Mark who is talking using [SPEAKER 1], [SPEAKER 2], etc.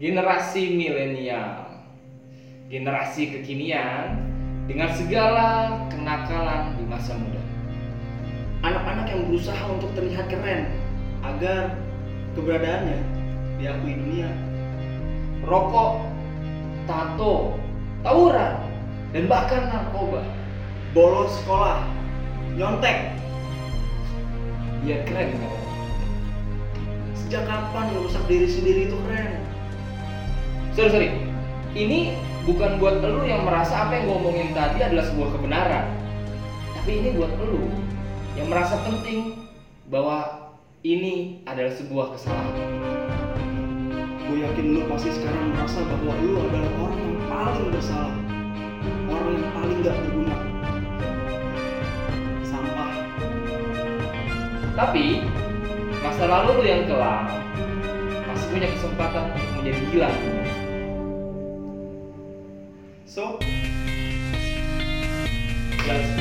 [SPEAKER 1] generasi milenial, generasi kekinian dengan segala kenakalan di masa muda.
[SPEAKER 2] Anak-anak yang berusaha untuk terlihat keren agar keberadaannya diakui dunia.
[SPEAKER 1] Rokok, tato, tawuran, dan bahkan narkoba.
[SPEAKER 2] Bolos sekolah, nyontek.
[SPEAKER 1] Ya keren kan?
[SPEAKER 2] Sejak kapan merusak diri sendiri itu keren?
[SPEAKER 1] Sorry, sorry. Ini bukan buat elu yang merasa apa yang gue omongin tadi adalah sebuah kebenaran. Tapi ini buat elu yang merasa penting bahwa ini adalah sebuah kesalahan.
[SPEAKER 2] Gue yakin lu pasti sekarang merasa bahwa lu adalah orang yang paling bersalah. Orang yang paling gak berguna. Sampah.
[SPEAKER 1] Tapi masa lalu lu yang kelam punya kesempatan untuk menjadi gila.
[SPEAKER 2] So,
[SPEAKER 1] Let's